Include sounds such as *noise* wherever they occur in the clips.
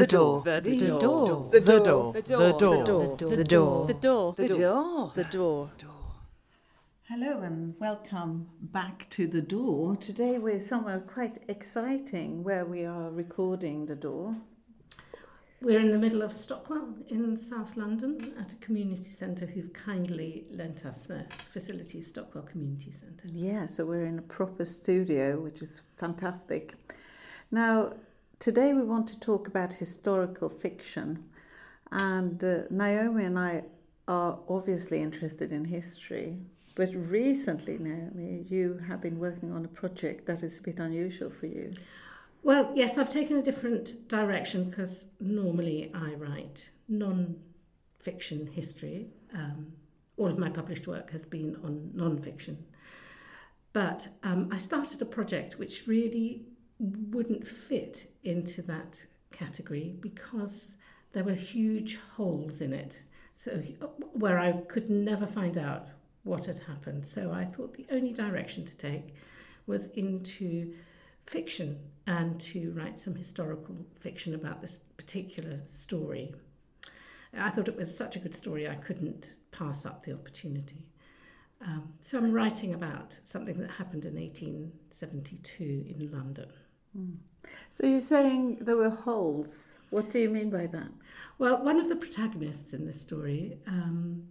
The door. The The door. door. The The door. door. The The door. door. The door. The door. The door. The door. Hello and welcome back to the door. Today we're somewhere quite exciting where we are recording the door. We're in the middle of Stockwell in South London at a community centre who've kindly lent us their facilities, Stockwell Community Centre. Yeah, so we're in a proper studio, which is fantastic. Now, today we want to talk about historical fiction. And uh, Naomi and I are obviously interested in history. But recently, Naomi, you have been working on a project that is a bit unusual for you. Well, yes, I've taken a different direction because normally I write non fiction history. Um, all of my published work has been on non fiction. But um, I started a project which really wouldn't fit into that category because there were huge holes in it. So, where I could never find out what had happened. So, I thought the only direction to take was into fiction and to write some historical fiction about this particular story. I thought it was such a good story, I couldn't pass up the opportunity. Um, so I'm writing about something that happened in 1872 in London. So you're saying there were holes. What do you mean by that? Well, one of the protagonists in this story, um,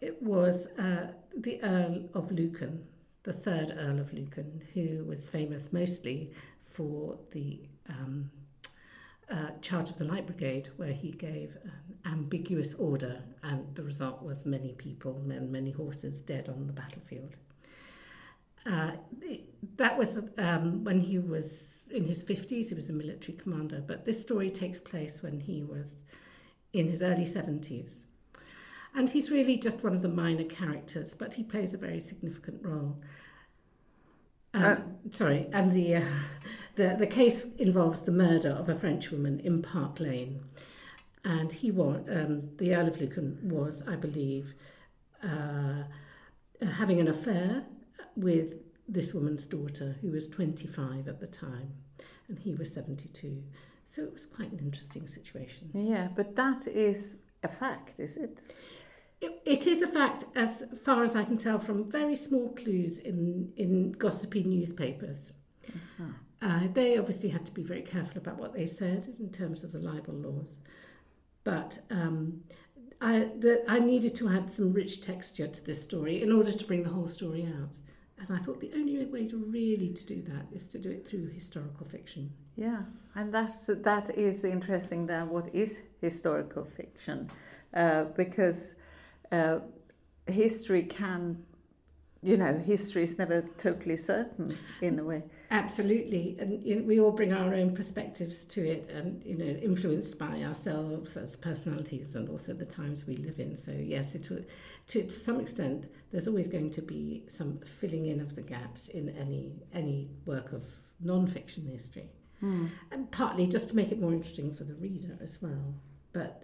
it was uh, the Earl of Lucan, the third Earl of Lucan, who was famous mostly for the um, uh, charge of the Light Brigade, where he gave an ambiguous order, and the result was many people, men, many horses dead on the battlefield. Uh, that was um, when he was in his 50s, he was a military commander, but this story takes place when he was in his early 70s. And he's really just one of the minor characters, but he plays a very significant role. Um, Uh, sorry, and the, uh, the the case involves the murder of a French woman in Park Lane, and he was um, the Earl of Lucan was, I believe, uh, having an affair with this woman's daughter, who was 25 at the time, and he was 72. So it was quite an interesting situation. Yeah, but that is a fact, is it? It, it is a fact, as far as I can tell, from very small clues in, in gossipy newspapers. Uh, they obviously had to be very careful about what they said in terms of the libel laws. But um, I, the, I needed to add some rich texture to this story in order to bring the whole story out. And I thought the only way to really to do that is to do it through historical fiction. Yeah, and that's that is interesting. Then what is historical fiction? Uh, because uh, history can, you know, history is never totally certain in a way. Absolutely, and you know, we all bring our own perspectives to it, and you know, influenced by ourselves as personalities and also the times we live in. So yes, it to to some extent, there's always going to be some filling in of the gaps in any any work of non-fiction history, and partly just to make it more interesting for the reader as well. But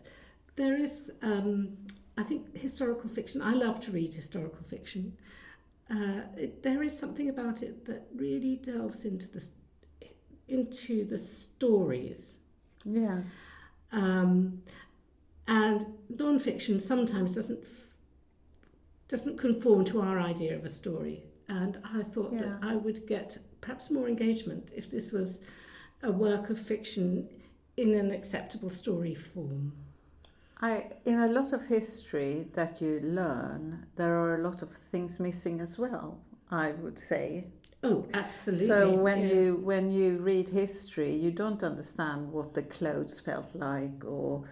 there is, um, I think, historical fiction. I love to read historical fiction. Uh, it, there is something about it that really delves into the into the stories, Yes. um, and non-fiction sometimes doesn't doesn't conform to our idea of a story. And I thought that I would get perhaps more engagement if this was a work of fiction in an acceptable story form. I in a lot of history that you learn, there are a lot of things missing as well. I would say. Oh, absolutely. So when yeah. you when you read history, you don't understand what the clothes felt like, or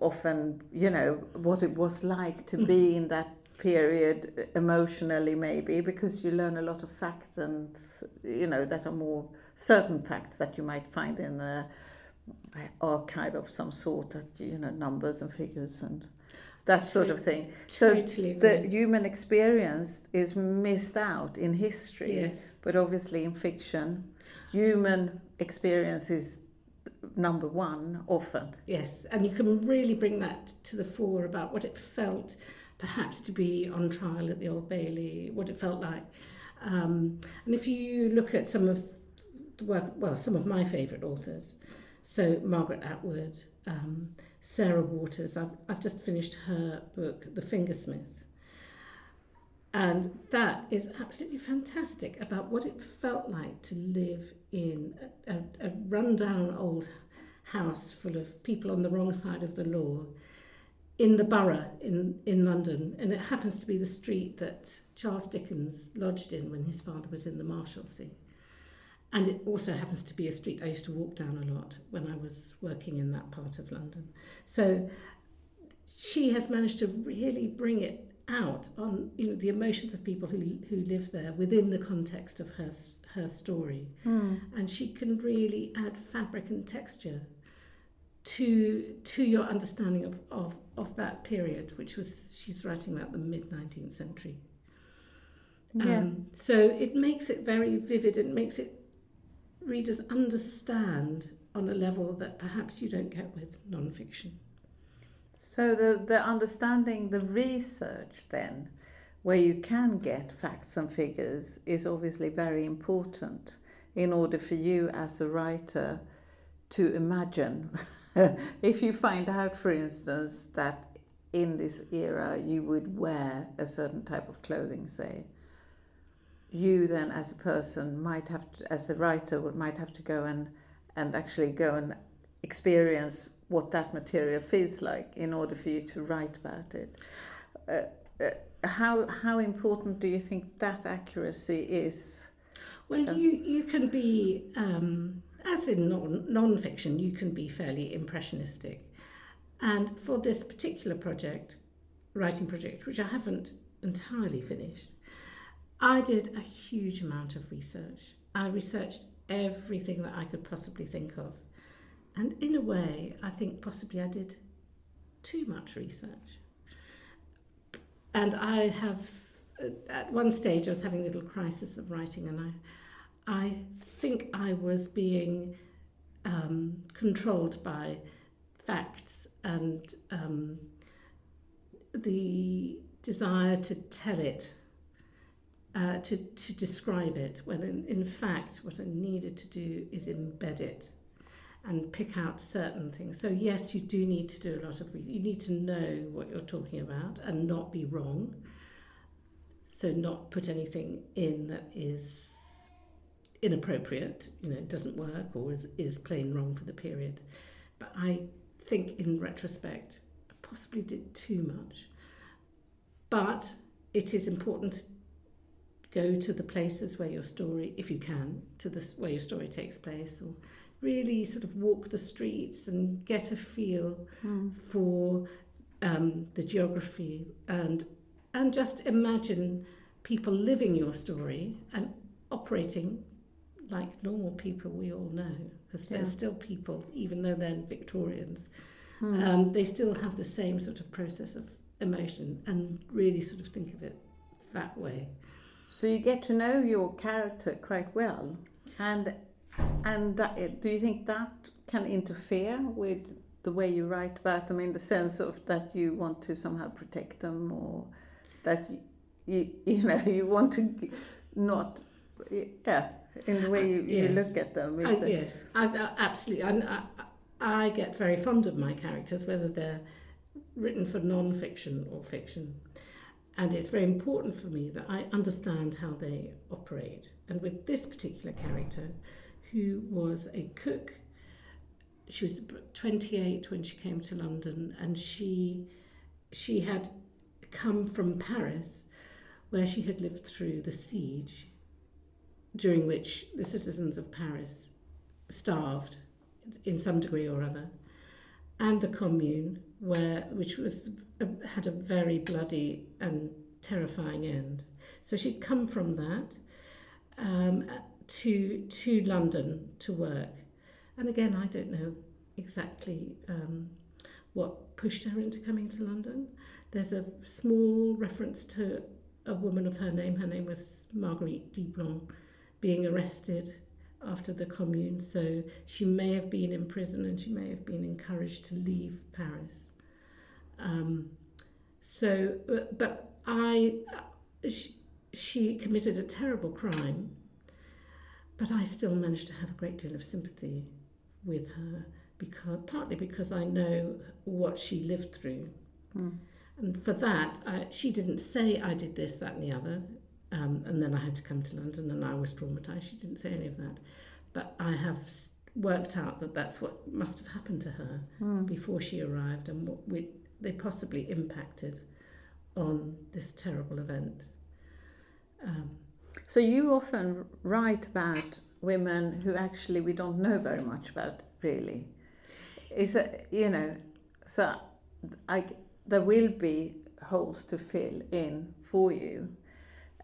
often you know what it was like to be mm-hmm. in that period uh, emotionally, maybe because you learn a lot of facts and you know that are more certain facts that you might find in a archive of some sort, that you know numbers and figures and that sort of thing. So Totally the human experience is missed out in history. Yes. But obviously, in fiction, human experience is number one often. Yes, and you can really bring that to the fore about what it felt perhaps to be on trial at the Old Bailey, what it felt like. Um, and if you look at some of the work, well, some of my favourite authors, So Margaret Atwood, um, Sarah Waters. I've, I've just finished her book, The Fingersmith. And that is absolutely fantastic about what it felt like to live in a, a, a rundown old house full of people on the wrong side of the law in the borough in, in London. And it happens to be the street that Charles Dickens lodged in when his father was in the Marshalsea. And it also happens to be a street I used to walk down a lot when I was working in that part of London. So she has managed to really bring it out on you know the emotions of people who who live there within the context of her her story, Mm. and she can really add fabric and texture to to your understanding of of of that period, which was she's writing about the mid nineteenth century. Yeah. Um, so it makes it very vivid and makes it readers understand on a level that perhaps you don't get with non-fiction. So the, the understanding the research then, where you can get facts and figures, is obviously very important in order for you as a writer to imagine. *laughs* if you find out, for instance, that in this era you would wear a certain type of clothing, say, you then as a person might have to, as a writer would might have to go and and actually go and experience what that material feels like in order for you to write about it. Uh, uh, how how important do you think that accuracy is? Well, Yeah. you you can be um, as in non non-fiction, you can be fairly impressionistic, and for this particular project, writing project, which I haven't entirely finished, I did a huge amount of research. I researched everything that I could possibly think of, and in a way, I think possibly I did too much research. And I have, at one stage, I was having a little crisis of writing, and I. I think I was being um, controlled by facts and um, the desire to tell it, uh, to, to describe it, when in, in fact, what I needed to do is embed it and pick out certain things. So, yes, you do need to do a lot of You need to know what you're talking about and not be wrong. So, not put anything in that is inappropriate, you know, doesn't work or is, is plain wrong for the period. But I think in retrospect, I possibly did too much. But it is important go to the places where your story, if you can, to the where your story takes place, or really sort of walk the streets and get a feel Mm. for um, the geography and and just imagine people living your story and operating like normal people we all know because they're still people even though they're Victorians Mm. um, they still have the same sort of process of emotion and really sort of think of it that way So you get to know your character quite well, and and that, do you think that can interfere with the way you write about them in the sense of that you want to somehow protect them or that you you, *laughs* you know you want to not yeah in the way uh, you, you Yes. look at them I, uh, yes, I, I, absolutely. I, I, I get very fond of my characters, whether they're written for non-fiction or fiction. And it's very important for me that I understand how they operate. And with this particular character, who was a cook, she was 28 when she came to London, and she she had come from Paris, where she had lived through the siege during which the citizens of Paris starved in some degree or other, and the Commune, where which was had a very bloody and terrifying end. So she'd come from that um, to to London to work, and again I don't know exactly um, what pushed her into coming to London. There's a small reference to a woman of her name. Her name was Marguerite Diblanc being arrested after the Commune, so she may have been in prison and she may have been encouraged to leave Paris. Um, so, uh, but I, uh, she, she committed a terrible crime, but I still managed to have a great deal of sympathy with her because partly because I know what she lived through. Mm. And for that, I, she didn't say I did this, that, and the other. Um, and then I had to come to London and I was traumatized. She didn't say any of that. But I have worked out that that's what must have happened to her Mm. before she arrived and what we, they possibly impacted on this terrible event. Um, So you often write about women who actually we don't know very much about, really. Is it, you know, so I, there will be holes to fill in for you.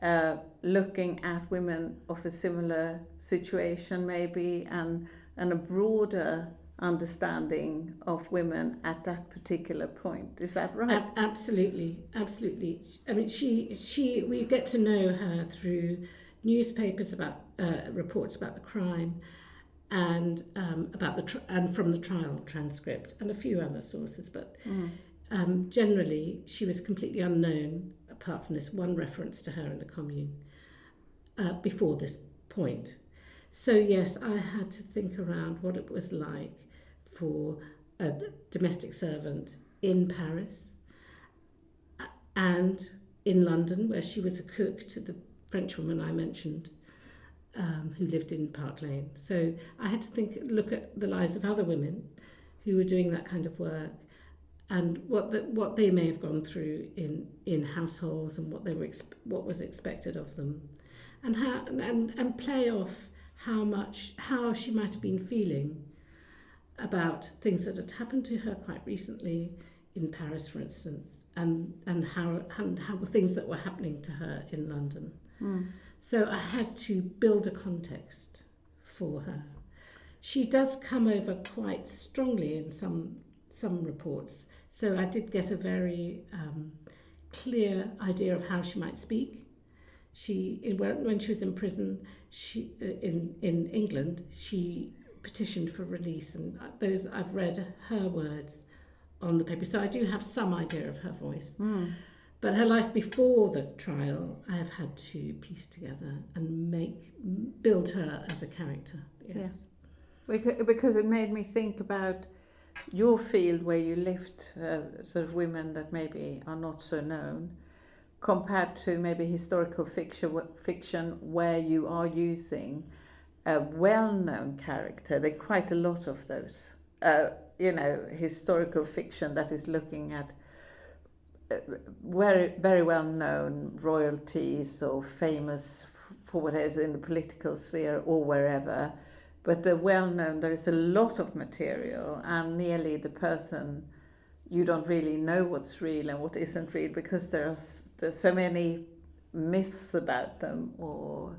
Uh, looking at women of a similar situation, maybe, and and a broader understanding of women at that particular point. Is that right? Ab- absolutely, absolutely. I mean, she she we get to know her through newspapers about uh, reports about the crime, and um, about the tr- and from the trial transcript and a few other sources. But Mm. um, generally, she was completely unknown apart from this one reference to her in the commune uh, before this point. So yes, I had to think around what it was like for a domestic servant in Paris and in London, where she was a cook to the French woman I mentioned, um, who lived in Park Lane. So I had to think, look at the lives of other women who were doing that kind of work, and what the, what they may have gone through in in households and what they were what was expected of them, and how and and play off how much how she might have been feeling about things that had happened to her quite recently in Paris, for instance, and and how and how things that were happening to her in London. Mm. So I had to build a context for her. She does come over quite strongly in some some reports. So I did get a very um, clear idea of how she might speak. She in, when when she was in prison, she uh, in in England, she petitioned for release, and those I've read her words on the paper. So I do have some idea of her voice. Mm. But her life before the trial, I have had to piece together and make build her as a character. Yes. Yeah. Because it made me think about your field where you lift uh, sort of women that maybe are not so known, compared to maybe historical fiction, fiction where you are using a well-known character. There are quite a lot of those. Uh, you know, historical fiction that is looking at uh, very very well known royalties or famous for what is in the political sphere or wherever but the well known there is a lot of material and nearly the person you don't really know what's real and what isn't real because there's there's so many myths about them or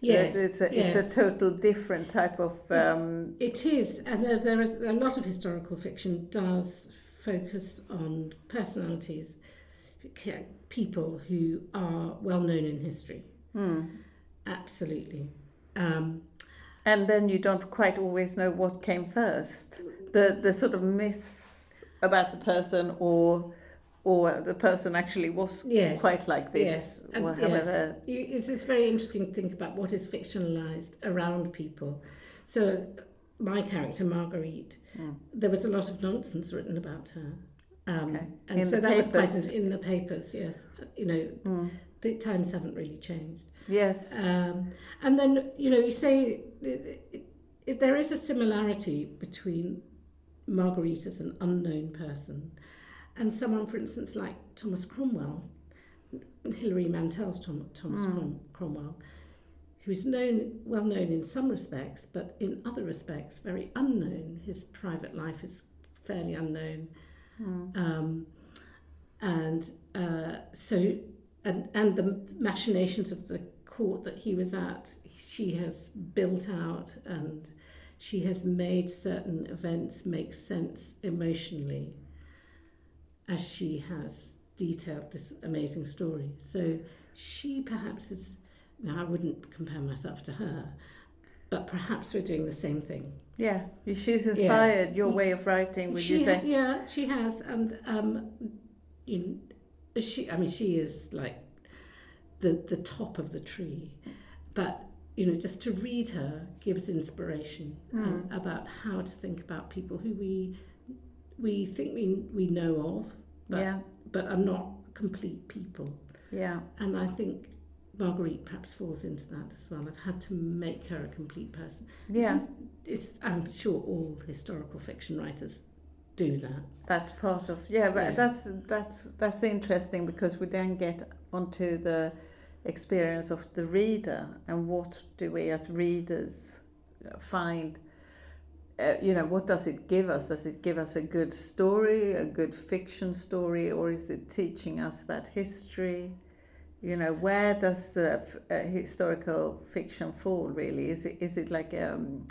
Yes, it's a yes. it's a total different type of um, It is, and there, there is a lot of historical fiction does focus on personalities, people who are well known in history. hmm. Absolutely. Um, and then you don't quite always know what came first the the sort of myths about the person or or the person actually was yes. quite like this Yes, or yes. however it's, it's very interesting to think about what is fictionalized around people. So, my character, Marguerite, Mm. there was a lot of nonsense written about her. Um, Okay. And In so that was quite papers? in, in the papers, yes. You know, Mm. the times haven't really changed. yes Um, and then, you know, you say it, it, it, there is a similarity between Marguerite as an unknown person and someone, for instance, like Thomas Cromwell, Hilary Mantel's Tom, Thomas Mm. Crom, Cromwell, who is known, well known in some respects, but in other respects, very unknown. His private life is fairly unknown. Mm. Um, and uh, so, and, and the machinations of the court that he was at, she has built out and she has made certain events make sense emotionally as she has detailed this amazing story. So she perhaps is, now I wouldn't compare myself to her, but perhaps we're doing the same thing. yeah she's inspired your way of writing would she you say ha- yeah, she has, and um, you know, she. I mean, she is like the the top of the tree, but you know, just to read her gives inspiration Mm. about how to think about people who we we think we we know of, but yeah, but are not complete people. yeah, And I think Marguerite perhaps falls into that as well. I've had to make her a complete person. yeah. It's I'm sure all historical fiction writers do that. That's part of yeah, but Yeah. that's that's that's interesting because we then get onto the experience of the reader and what do we as readers find. Uh, you know, what does it give us? Does it give us a good story, a good fiction story, or is it teaching us about history? You know, where does the uh, historical fiction fall? Really, is it is it like um,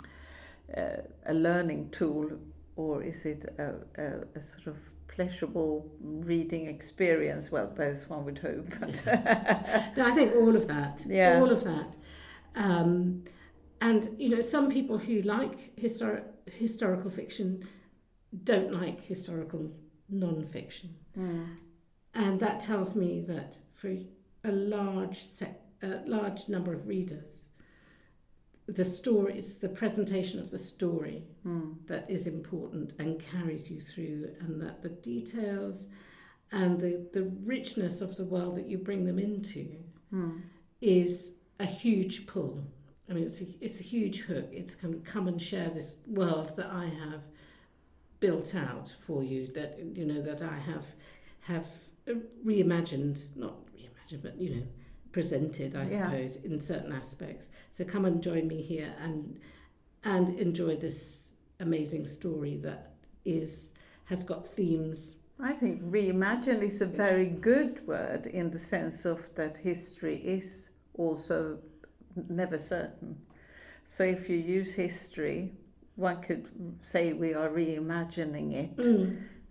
uh, a learning tool or is it a, a, a sort of pleasurable reading experience? Well, both one would hope. *laughs* No, I think all of that. Yeah. All of that. Um, and you know, some people who like histor- historical fiction don't like historical non-fiction, Mm, and that tells me that for a large set, a large number of readers, the story is the presentation of the story mm, that is important and carries you through, and that the details and the, the richness of the world that you bring them into mm, is a huge pull. I mean, it's a, it's a huge hook. It's kind of come and share this world that I have built out for you. That you know that I have have uh, reimagined, not reimagined, but you know, presented. I Yeah. suppose in certain aspects. So come and join me here and and enjoy this amazing story that is has got themes. I think reimagined is a very good word in the sense of that history is also never certain. So if you use history, one could say we are reimagining it.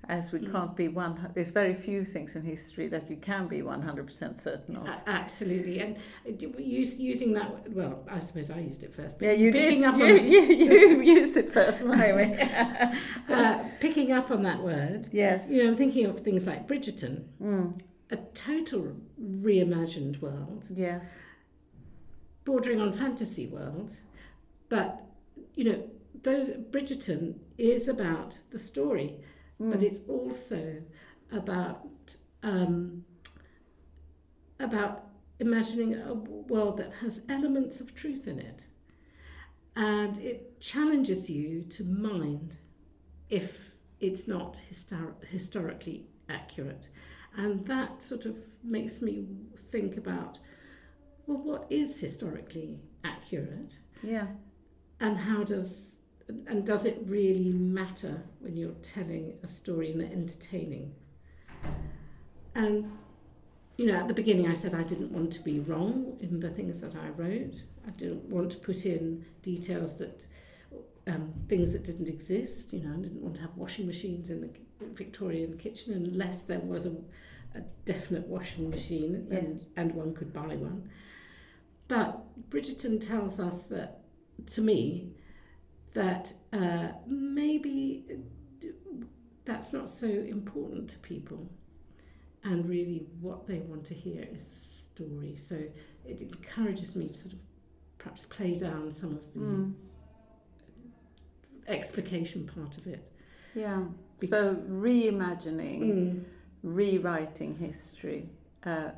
as we Mm. can't be one. There's very few things in history that you can be 100% certain of. Absolutely, and uh, using that. Well, I suppose I used it first. but Yeah, you picking did. Up you, on, *laughs* you, you used it first, Naomi. *laughs* uh, picking up on that word. yes. You know, I'm thinking of things like Bridgerton, Mm, a total reimagined world, yes. Bordering on fantasy world, but you know, those Bridgerton is about the story, but Mm, it's also about um, about imagining a world that has elements of truth in it, and it challenges you to mind if it's not histor- historically accurate, and that sort of makes me think about well, what is historically accurate, yeah. and how does and does it really matter when you're telling a story and entertaining? And you know, at the beginning, I said I didn't want to be wrong in the things that I wrote. I didn't want to put in details that um, things that didn't exist. You know, I didn't want to have washing machines in the Victorian kitchen unless there was a, a definite washing machine and, and one could buy one. But Bridgerton tells us that, to me, that uh, maybe that's not so important to people. And really, what they want to hear is the story. So it encourages me to sort of perhaps play down some of the Mm, explication part of it. yeah. Bec- So reimagining, Mm. rewriting history. Uh,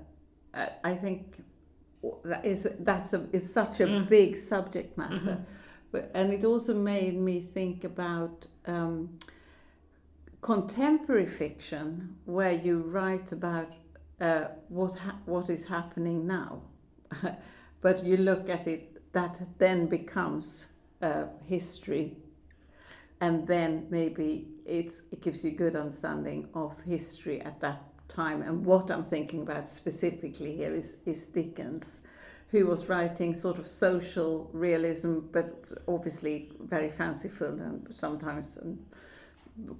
I think that is that's a is such a Mm. big subject matter. Mhm. But, and it also made me think about um, contemporary fiction, where you write about uh, what ha- what is happening now, *laughs* but you look at it that then becomes uh, history, and then maybe it's it gives you good understanding of history at that time. And what I'm thinking about specifically here is is Dickens who was writing sort of social realism, but obviously very fanciful and sometimes um,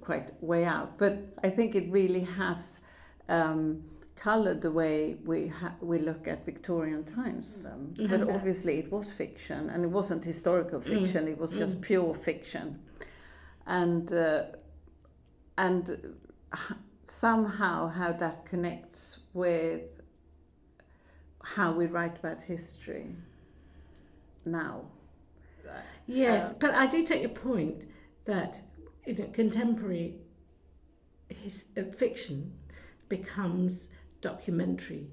quite way out. But I think it really has um, colored the way we ha- we look at Victorian times. Um, But Mhm. obviously, it was fiction, and it wasn't historical Mm. fiction. It was just Mm. pure fiction, and uh, and h- somehow how that connects with how we write about history. now. Yes, Uh, but I do take your point that you know, contemporary his, uh, fiction becomes documentary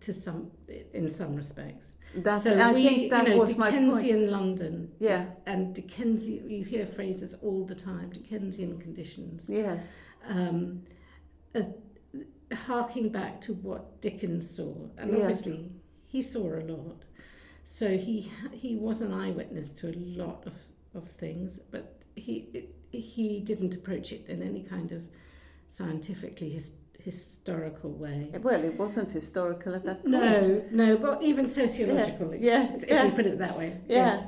to some in some respects. That's, so I we, think that you know, was. Dickensian London. Yeah. And Dickensian, you hear phrases all the time, Dickensian conditions. Yes. Um, uh, harking back to what Dickens saw, and Yes. obviously he saw a lot. So he he was an eyewitness to a lot of, of things, but he he didn't approach it in any kind of scientifically his, historical way. Well, it wasn't historical at that point. No, no, but even sociologically, Yeah, if yeah. we put it that way. Yeah.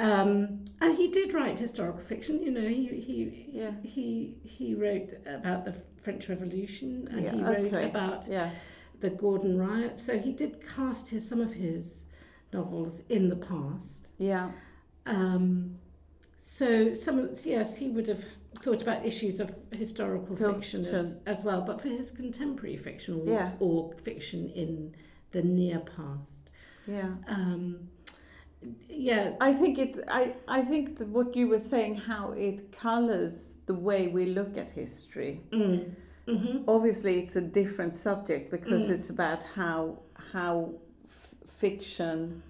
Um, and he did write historical fiction. You know, he he Yeah. he he wrote about the French Revolution, and Yeah, he wrote okay. about Yeah. the Gordon riot. So he did cast his some of his novels in the past. Yeah. Um, so some yes, he would have thought about issues of historical fiction as, as well, but for his contemporary fiction or, Yeah. or fiction in the near past. Yeah. Um, yeah, I think it. I I think that what you were saying, how it colours the way we look at history. mm, hmm Obviously, it's a different subject because Mm. it's about how how f- fiction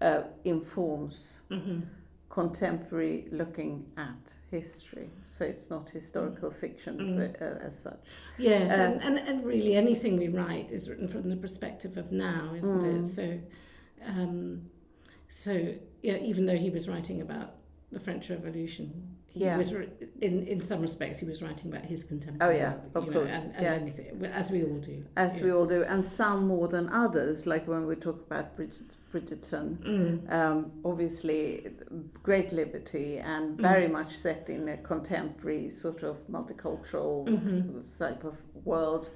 uh, informs hmm contemporary looking at history. So it's not historical fiction Mm. uh, as such. yes, Uh, and, and, and really anything we write is written from the perspective of now, isn't Mm. it? So, um, so yeah, even though he was writing about the French Revolution, he Yeah. was in in some respects he was writing about his contemporary. Oh, yeah, of course, and, and yeah. anything as we all do. As yeah. we all do, and some more than others, like when we talk about Bridget, Bridgerton, Mm. um, obviously great liberty and Mm. very much set in a contemporary sort of multicultural Mhm. type of world.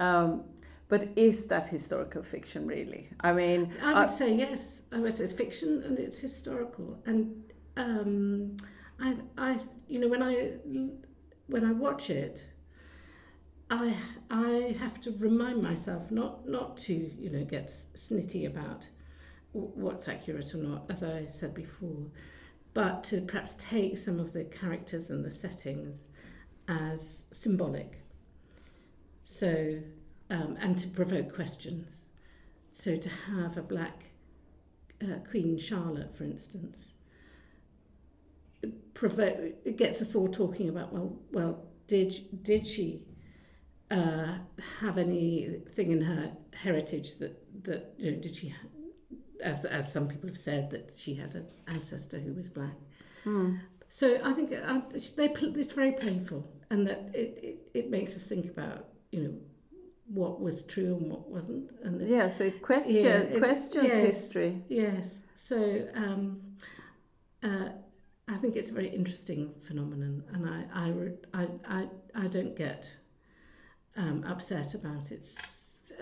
Um, but is that historical fiction really? I mean, I would I- say yes. I would it's fiction and it's historical. And um, I, I, you know, when I when I watch it, I I have to remind myself not not to you know get snitty about what's accurate or not, as I said before, but to perhaps take some of the characters and the settings as symbolic. So um, and to provoke questions. So to have a black uh, Queen Charlotte, for instance, provoke it gets us all talking about well, well, did did she uh, have anything in her heritage that that you know did she as as some people have said that she had an ancestor who was black. hmm. So I think uh, they it's very painful, and that it, it, it makes us think about you know what was true and what wasn't, and yeah, so it, question, Yeah, it- questions yes. history. Yes. So um, uh, I think it's a very interesting phenomenon, and I I I, I, I don't get um, upset about its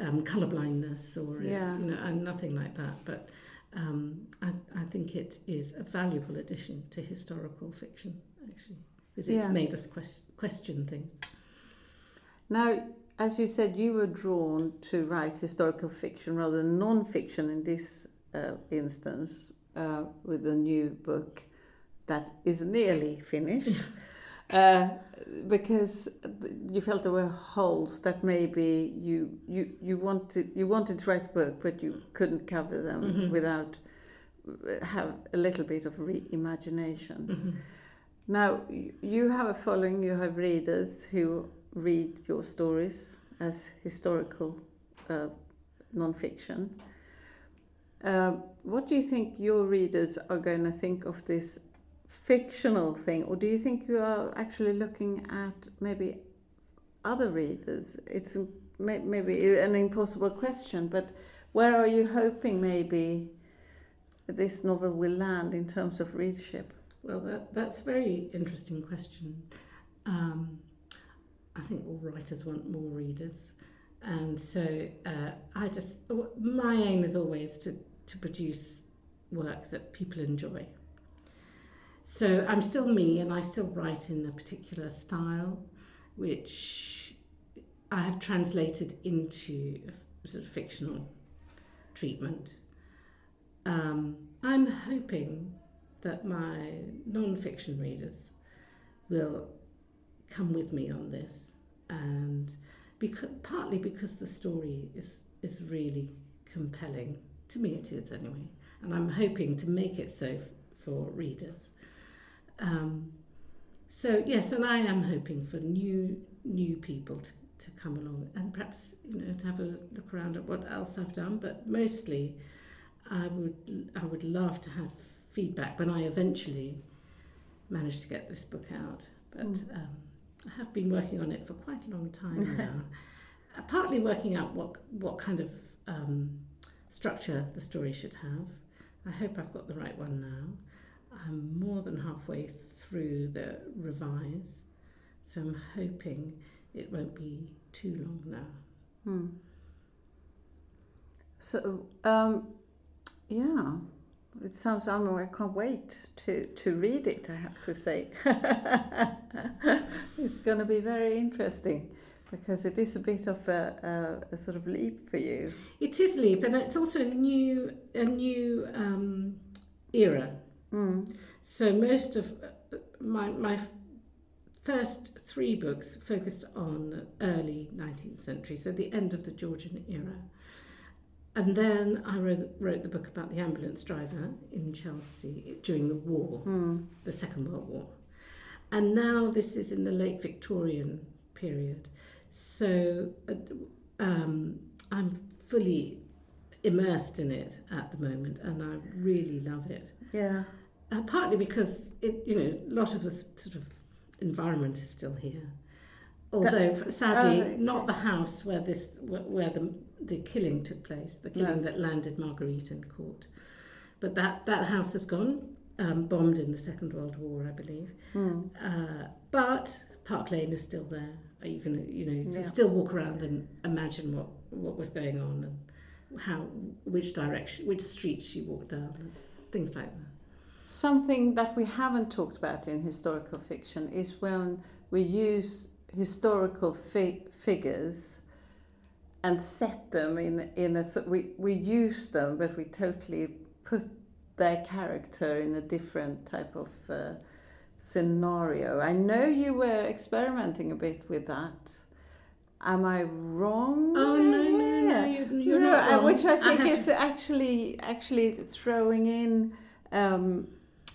um, colour blindness or its, Yeah. you know and nothing like that. But um, I I think it is a valuable addition to historical fiction actually because it's Yeah. made us ques- question things. Now, as you said, you were drawn to write historical fiction rather than non-fiction in this uh, instance uh, with a new book that is nearly finished. *laughs* uh, because you felt there were holes that maybe you, you, you wanted you wanted to write a book but you couldn't cover them Mhm. without uh, have a little bit of reimagination. Mhm. Now, you have a following, you have readers who read your stories as historical uh, non-fiction. Uh, what do you think your readers are going to think of this fictional thing, or do you think you are actually looking at maybe other readers? It's maybe an impossible question, but where are you hoping maybe this novel will land in terms of readership? Well, that, that's a very interesting question. Um, I think all writers want more readers. And so uh, I just, my aim is always to, to produce work that people enjoy. So I'm still me and I still write in a particular style, which I have translated into a sort of fictional treatment. um, I'm hoping that my non-fiction readers will come with me on this, and because partly because the story is is really compelling. To me, it is anyway, and I'm hoping to make it so f- for readers. Um, so yes, and I am hoping for new new people to, to come along and perhaps you know to have a look around at what else I've done. But mostly, I would I would love to have feedback when I eventually manage to get this book out. But Mm. um, I have been working on it for quite a long time *laughs* now. Uh, Partly working out what what kind of um, structure the story should have. I hope I've got the right one now. I'm more than halfway through the revise, so I'm hoping it won't be too long now. Hmm. So, um, yeah, it sounds. I I can't wait to to read it. I have to say, *laughs* it's going to be very interesting because it is a bit of a, a, a sort of leap for you. It is leap, and it's also a new a new um, era. Mm. So most of uh, my my first three books focused on the early 19th century, so the end of the Georgian era. And then I wrote, wrote the book about the ambulance driver in Chelsea during the war, Mm. the Second World War. And now this is in the late Victorian period. So uh, um, I'm fully immersed in it at the moment and I really love it. Yeah. Uh, partly because it, you know, a lot of the sort of environment is still here. Although That's- sadly, oh, okay. not the house where this where, where the the killing took place, the killing No. that landed Marguerite in court. But that that house has gone, um, bombed in the Second World War, I believe. Mm. Uh, but Park Lane is still there. Uh, You can you know you can Yeah. still walk around and imagine what what was going on and how which direction which streets you walked down and things like that. Something that we haven't talked about in historical fiction is when we use historical fi- figures and set them in in a we we use them, but we totally put their character in a different type of uh, scenario. I know you were experimenting a bit with that. Am I wrong? Oh no no no! You, you're No, not uh, wrong. Which I think *laughs* is actually actually throwing in um,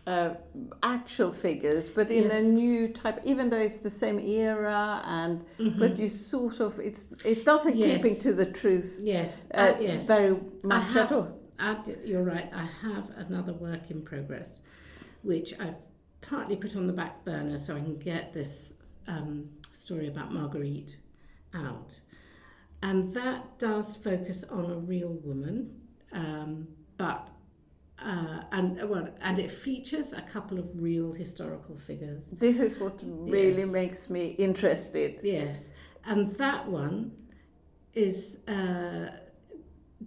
uh, actual figures, but in a new type. Even though it's the same era, and Mhm. but you sort of it's it doesn't Yes. keeping to the truth yes, uh, uh, yes. very much have- at all. I, you're right. I have another work in progress, which I've partly put on the back burner so I can get this um, story about Marguerite out, and that does focus on a real woman, um, but. Uh, and well, and it features a couple of real historical figures. This is what really Yes. makes me interested. Yes, and that one is uh,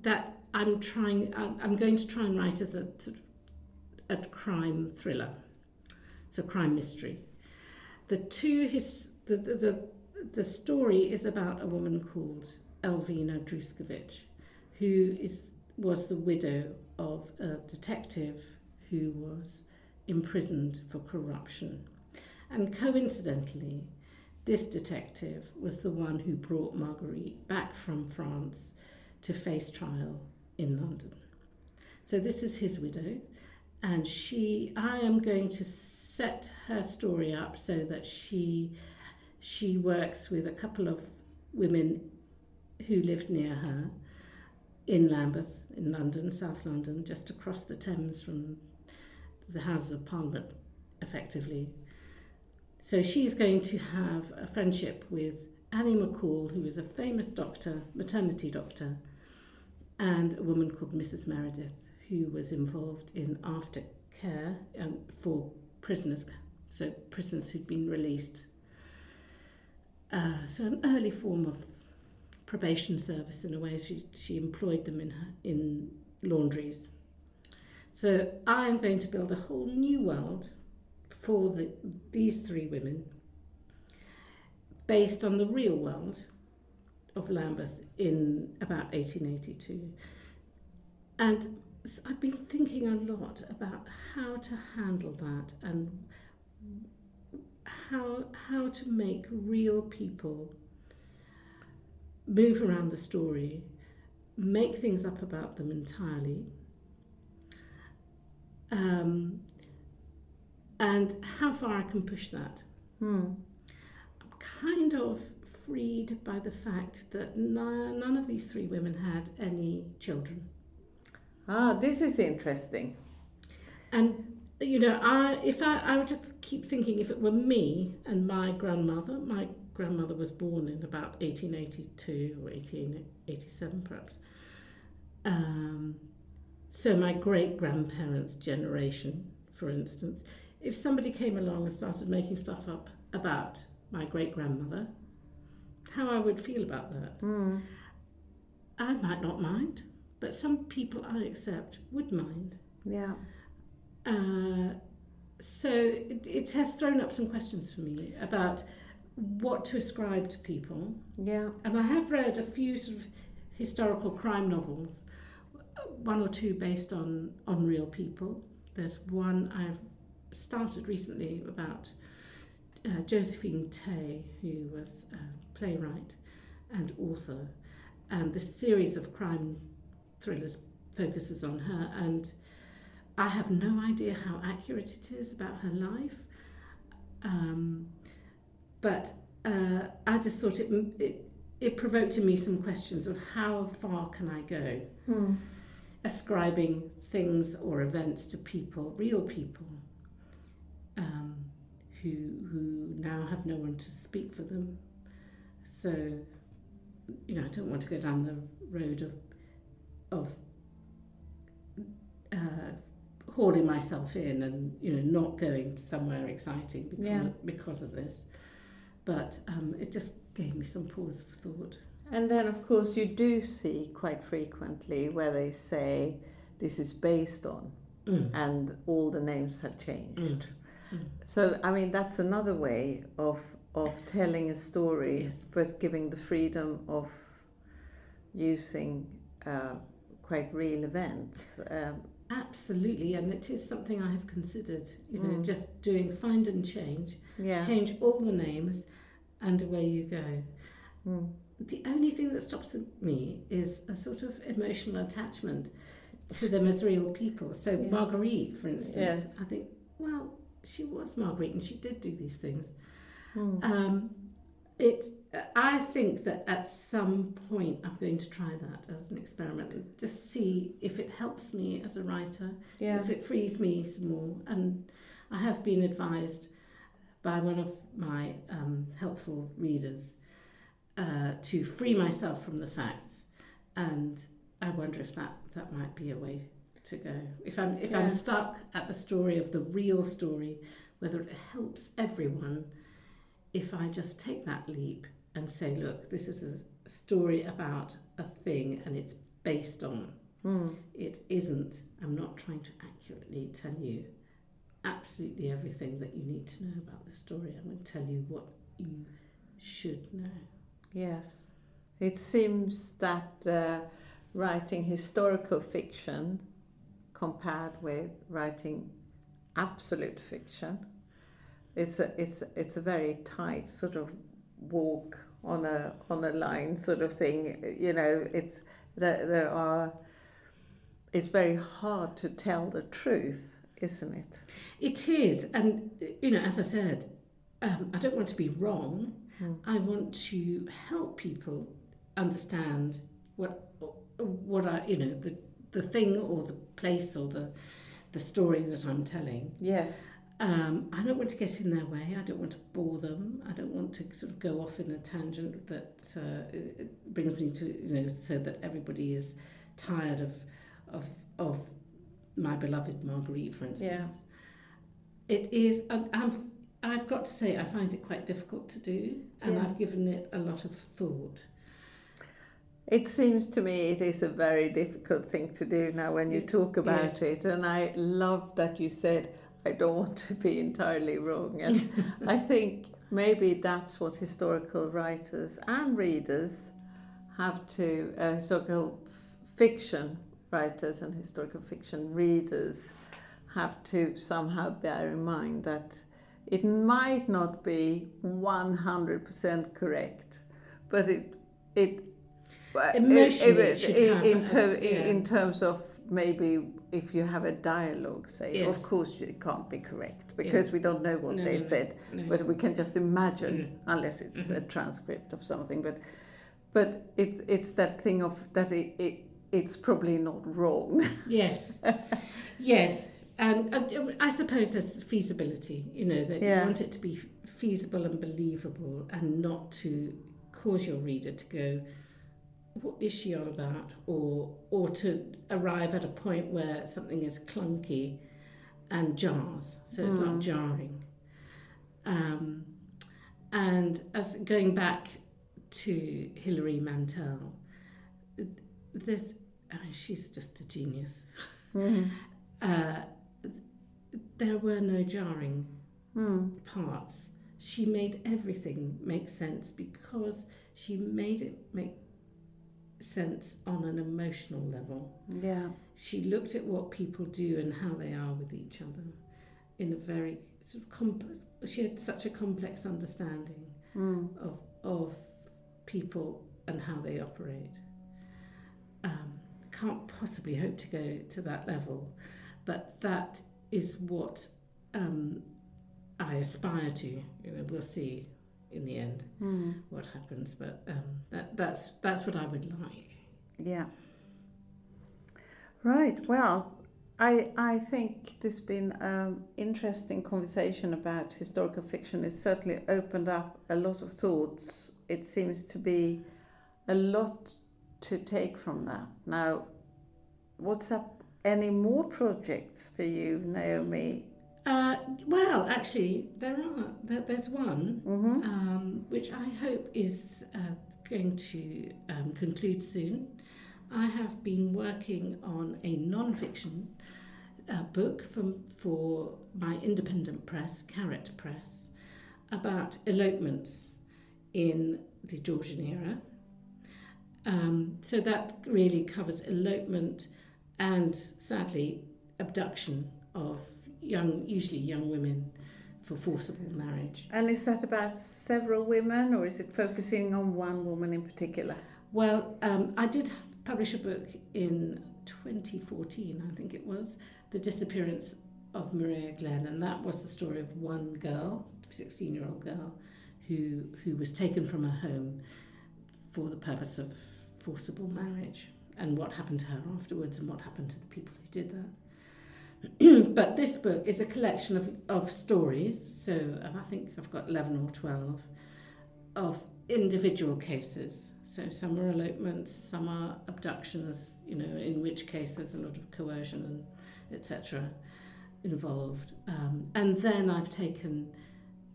that I'm trying. I'm, going to try and write as a sort of a crime thriller, so crime mystery. The two his the the the, the story is about a woman called Elvina Druscovich, who is was the widow of a detective who was imprisoned for corruption, and coincidentally. This detective was the one who brought Marguerite back from France to face trial in London. So this is his widow, and she I am going to set her story up so that she she works with a couple of women who lived near her in Lambeth in London, South London, just across the Thames from the Houses of Parliament effectively. So she's going to have a friendship with Annie McCall, who is a famous doctor, maternity doctor, and a woman called Mrs. Meredith, who was involved in aftercare um, for prisoners, so prisoners who'd been released. Uh, so an early form of probation service in a way. She she employed them in her, in laundries. So I am going to build a whole new world for the, these three women based on the real world of Lambeth in about 1882. And I've been thinking a lot about how to handle that and how how to make real people move around the story, make things up about them entirely, um, and how far I can push that. Hmm. I'm kind of freed by the fact that no, none of these three women had any children. Ah, this is interesting. And you know, I if I I would just keep thinking if it were me and my grandmother, my grandmother was born in about 1882 or 1887 perhaps. Um, so my great grandparents' generation, for instance, if somebody came along and started making stuff up about my great grandmother, how I would feel about that. Hmm. I might not mind, but some people I accept would mind. Yeah. Uh, so it, it has thrown up some questions for me about what to ascribe to people. Yeah. And I have read a few sort of historical crime novels, one or two based on, on real people. There's one I've started recently about uh, Josephine Tey, who was a playwright and author. And this series of crime thrillers focuses on her. And I have no idea how accurate it is about her life. Um, but uh, I just thought it, it it provoked in me some questions of how far can I go Hmm. ascribing things or events to people, real people, um, who who now have no one to speak for them. So, you know, I don't want to go down the road of of uh, hauling myself in and you know not going somewhere exciting because Yeah. because of this. But um, it just gave me some pause for thought. And then, of course, you do see quite frequently where they say this is based on, Mm. and all the names have changed. Mm. Mm. So, I mean, that's another way of of telling a story, Yes. but giving the freedom of using uh, quite real events. Um, Absolutely, and it is something I have considered. You know, Mm. just doing find and change, yeah. change all the names, and away you go. Mm. The only thing that stops me is a sort of emotional attachment to them as real people. So Yeah. Marguerite, for instance, Yes. I think, well, she was Marguerite and she did do these things. Mm. Um, it, I think that at some point I'm going to try that as an experiment and just see if it helps me as a writer Yeah. if it frees me some more. And I have been advised by one of my um, helpful readers uh, to free myself from the facts, and I wonder if that that might be a way to go. If I'm if Yeah. I'm stuck at the story of the real story, whether it helps everyone, if I just take that leap and say, look, this is a story about a thing, and it's based on Mm. it isn't. I'm not trying to accurately tell you absolutely everything that you need to know about the story. I'm going to tell you what you should know. Yes. It seems that uh, writing historical fiction compared with writing absolute fiction, it's a, it's, it's a very tight sort of walk on a, on a line sort of thing. You know, it's, there, there are, it's very hard to tell the truth, isn't it? It is, and you know, as I said, um, I don't want to be wrong. Mm. I want to help people understand what what I you know the the thing or the place or the the story that I'm telling. Yes. Um, I don't want to get in their way. I don't want to bore them. I don't want to sort of go off in a tangent that uh, brings me to you know so that everybody is tired of of of my beloved Marguerite, for instance. Yeah. It is. I'm, I'm, I've got to say, I find it quite difficult to do, and Yeah. I've given it a lot of thought. It seems to me it is a very difficult thing to do now when you talk about it, and I love that you said, I don't want to be entirely wrong. And *laughs* I think maybe that's what historical writers and readers have to, uh, historical fiction writers and historical fiction readers have to somehow bear in mind that it might not be 100% correct, but it it Emotionally, it- it in, have in, ter- yeah. in terms of maybe if you have a dialogue, say, Yes. of course it can't be correct because we don't know what No, they no, said, no. but we can just imagine Mm. unless it's a Mhm. transcript of something. But but it's it's that thing of that it, it it's probably not wrong. Yes, *laughs* yes, and I suppose there's feasibility. You know that Yeah. you want it to be feasible and believable, and not to cause your reader to go, "What is she on about?" or or to arrive at a point where something is clunky and jars, so it's not Mm. jarring. Um, and as going back to Hilary Mantel, this I mean, she's just a genius. Mm. *laughs* Uh, there were no jarring Mm. parts. She made everything make sense because she made it make sense on an emotional level. Yeah. She looked at what people do and how they are with each other in a very sort of complex. She had such a complex understanding Mm. of of people and how they operate. Um, can't possibly hope to go to that level, but that is what um, I aspire to. You know, we'll see in the end Mm. what happens, but um, that that's that's what I would like. Yeah. Right. Well, I I think this has been an interesting conversation about historical fiction. It's certainly opened up a lot of thoughts. It seems to be a lot to take from that. Now, what's up? Any more projects for you, Naomi? Uh, well, actually, there are there, there's one Mm-hmm. um, which I hope is uh, going to um, conclude soon. I have been working on a non-fiction uh, book from for my independent press, Carrot Press, about elopements in the Georgian era. Um, so that really covers elopement and, sadly, abduction of young, usually young women, for forcible marriage. And is that about several women, or is it focusing on one woman in particular? Well, um, I did publish a book in 2014, I think it was, The Disappearance of Maria Glenn, and that was the story of one girl, 16 year old girl, who, who was taken from her home for the purpose of forcible marriage, and what happened to her afterwards, and what happened to the people who did that. *clears throat* but this book is a collection of, of stories, so um, I think I've got 11 or 12, of individual cases. So some are elopements, some are abductions, you know, in which case there's a lot of coercion and etc. involved. Um, and then I've taken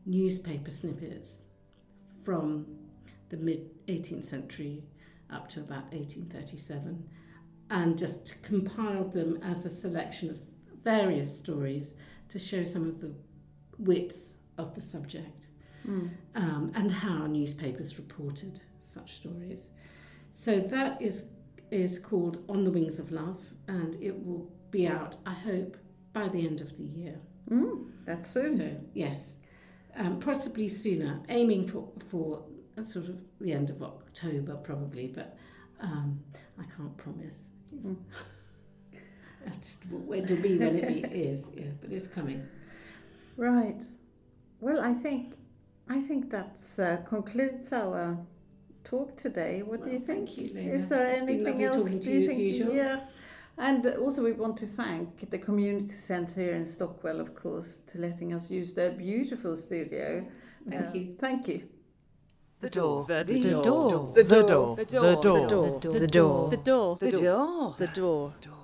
newspaper snippets from the mid 18th century up to about 1837 and just compiled them as a selection of various stories to show some of the width of the subject Mm. um, and how newspapers reported such stories. So that is is called On the Wings of Love, and it will be out, I hope, by the end of the year. Mm. That's soon. So yes, um, possibly sooner, aiming for for sort of the end of October probably, but um, I can't promise. Mm. That's what it'll be when it be, is, yeah, but it's coming. Right. Well, I think I think that uh, concludes our talk today. What do you think? Thank you, Lena. Is there It's been anything else? talking to do you you as think? usual. Yeah. And also, we want to thank the community centre here in Stockwell, of course, to letting us use their beautiful studio. Thank Uh, you. Thank you. The door. The The door. door. The door. The The door. door. The door. The door. The door. The door. The door. door.